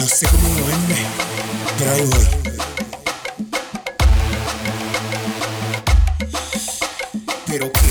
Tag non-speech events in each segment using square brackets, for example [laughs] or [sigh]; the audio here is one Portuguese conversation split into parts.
No sé cómo lo vende, pero ahí voy. Pero qué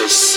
just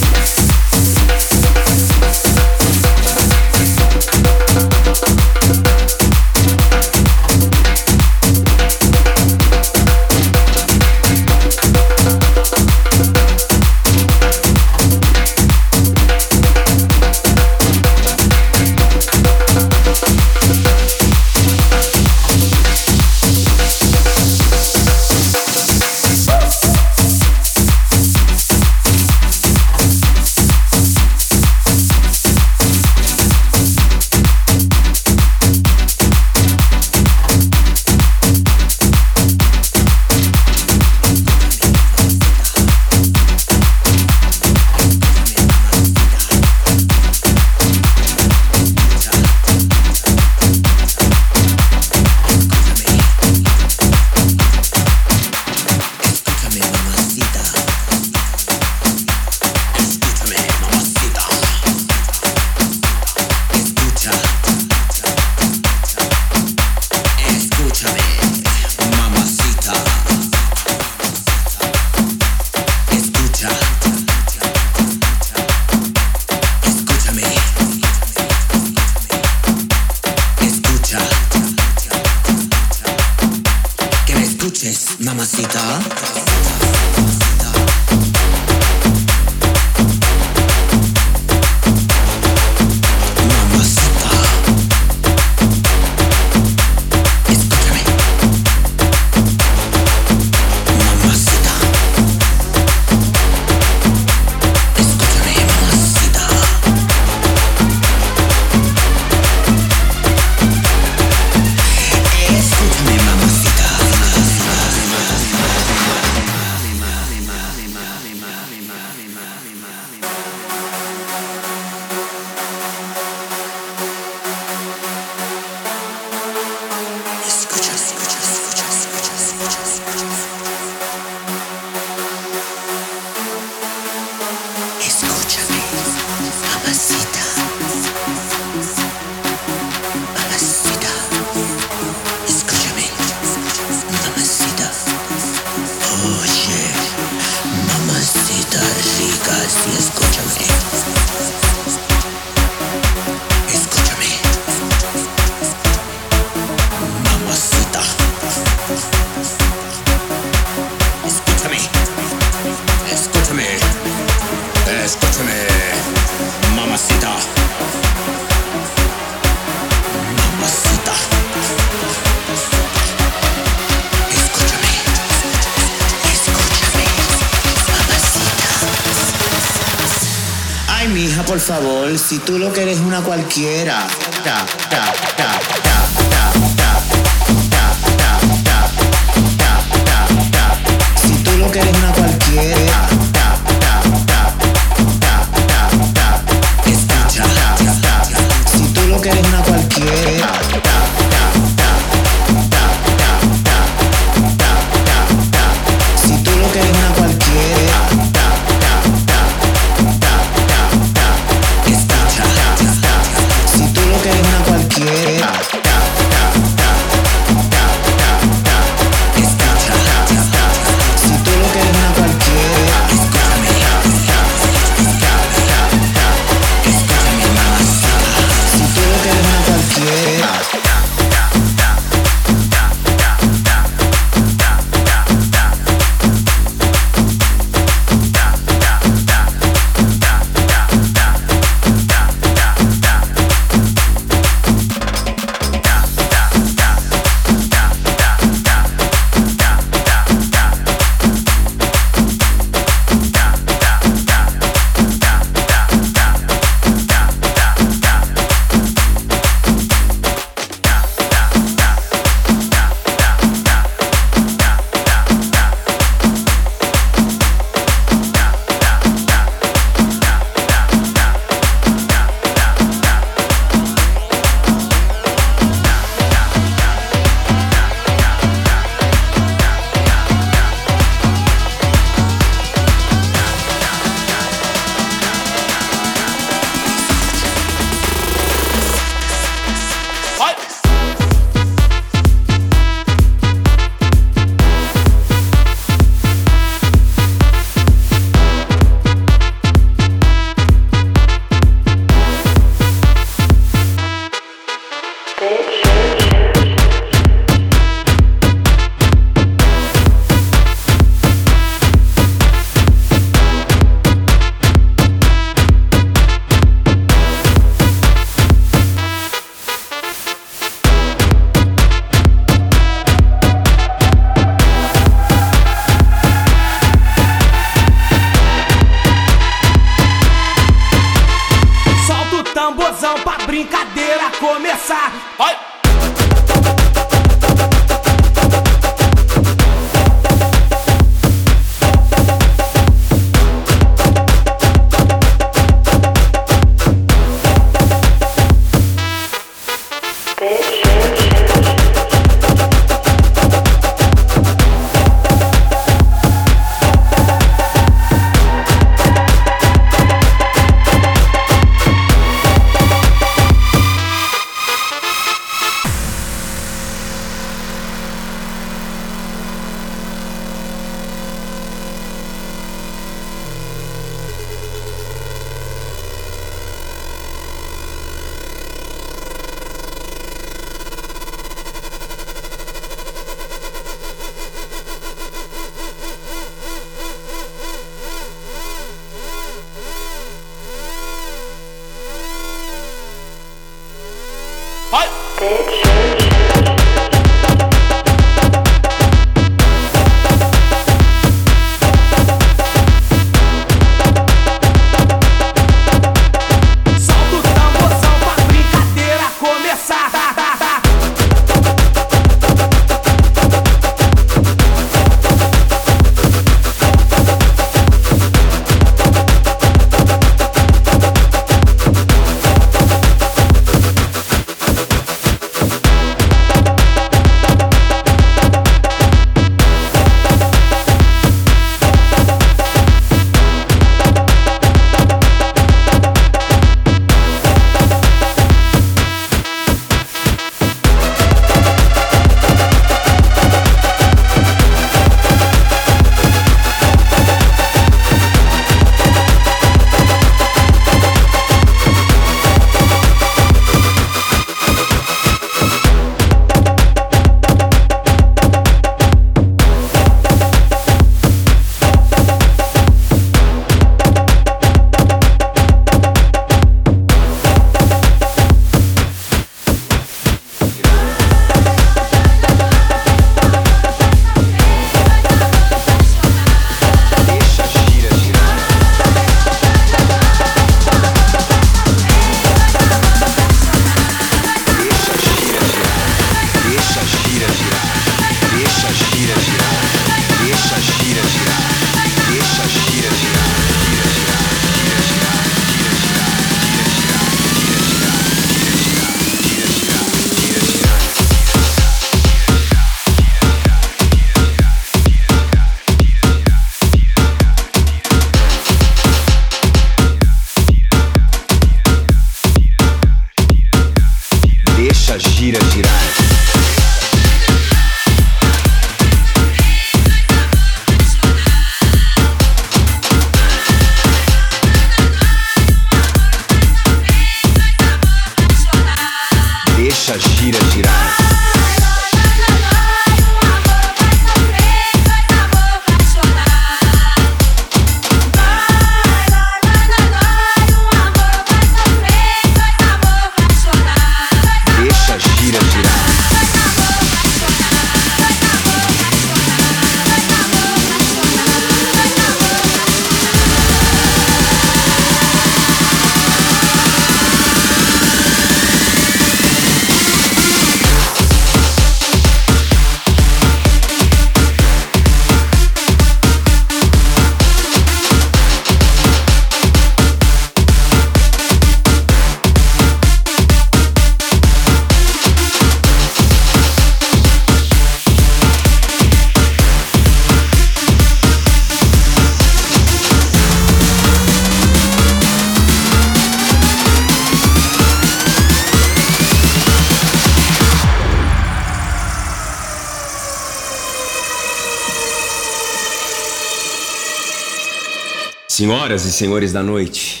Senhoras e senhores da noite,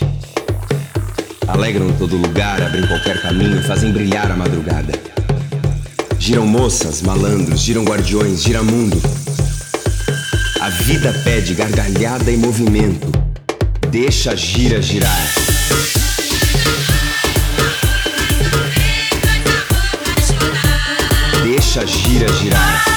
alegram todo lugar, abrem qualquer caminho, fazem brilhar a madrugada. Giram moças, malandros, giram guardiões, gira mundo. A vida pede gargalhada e movimento. Deixa a gira girar. Deixa a gira girar.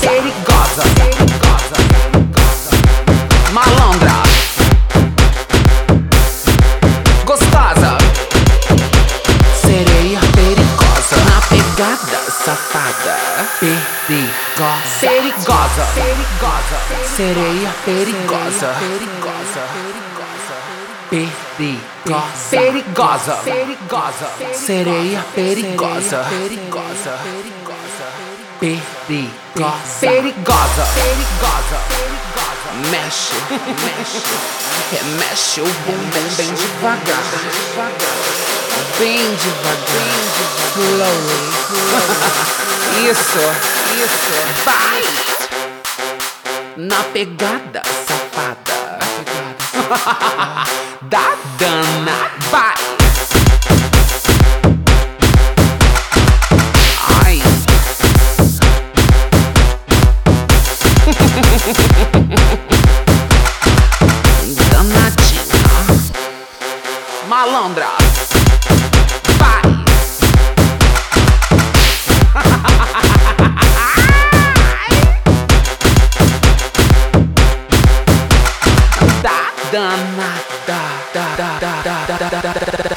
Perigosa, perigosa, perigosa, malandra, gostosa, sereia perigosa, na pegada safada, perigosa, perigosa, perigosa, sereia perigosa, perigosa, perigosa, perigosa, perigosa, sereia perigosa, perigosa, perigosa, perigosa, perigosa, mexe, mexe, remexe o bumbum bem devagar, bem devagar, slowly, isso, isso, vai, na pegada safada, [laughs] da dana, Malandra. Vai. Da. Da da da da da da da da da